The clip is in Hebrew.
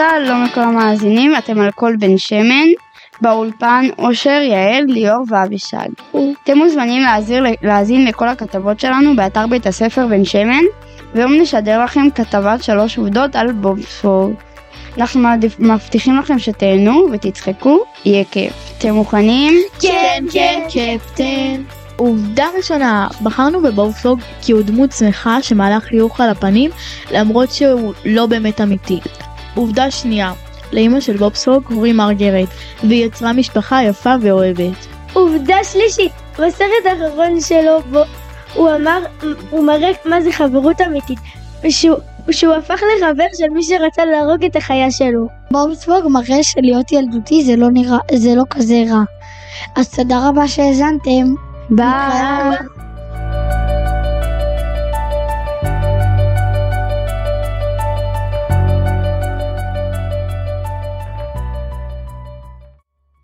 שלום לכל המאזינים, אתם על כל בן שמן, באולפן אושר, יעל, ליאור ואבישג. אתם מוזמנים להאזיר, להאזין לכל הכתבות שלנו באתר בית הספר בן שמן, והיום נשדר לכם כתבת שלוש עובדות על בובספורט. אנחנו מבטיחים לכם שתהנו ותצחקו, יהיה כיף. אתם מוכנים? כן, כן, קפטן. עובדה ראשונה, בחרנו בבובספוג כי הוא דמות שמחה שמעלה חיוך על הפנים למרות שהוא לא באמת אמיתי. עובדה שנייה, לאמא של בובספוג קוראים מרגרט והיא יצרה משפחה יפה ואוהבת. עובדה שלישית, בסרט האחרון שלו בו הוא אמר, הוא מראה מה זה חברות אמיתית ושהוא שהוא הפך לחבר של מי שרצה להרוג את החיה שלו. בובספוג מראה שלהיות ילדותי זה לא נראה, זה לא כזה רע. אז תודה רבה שהאזנתם. ביי.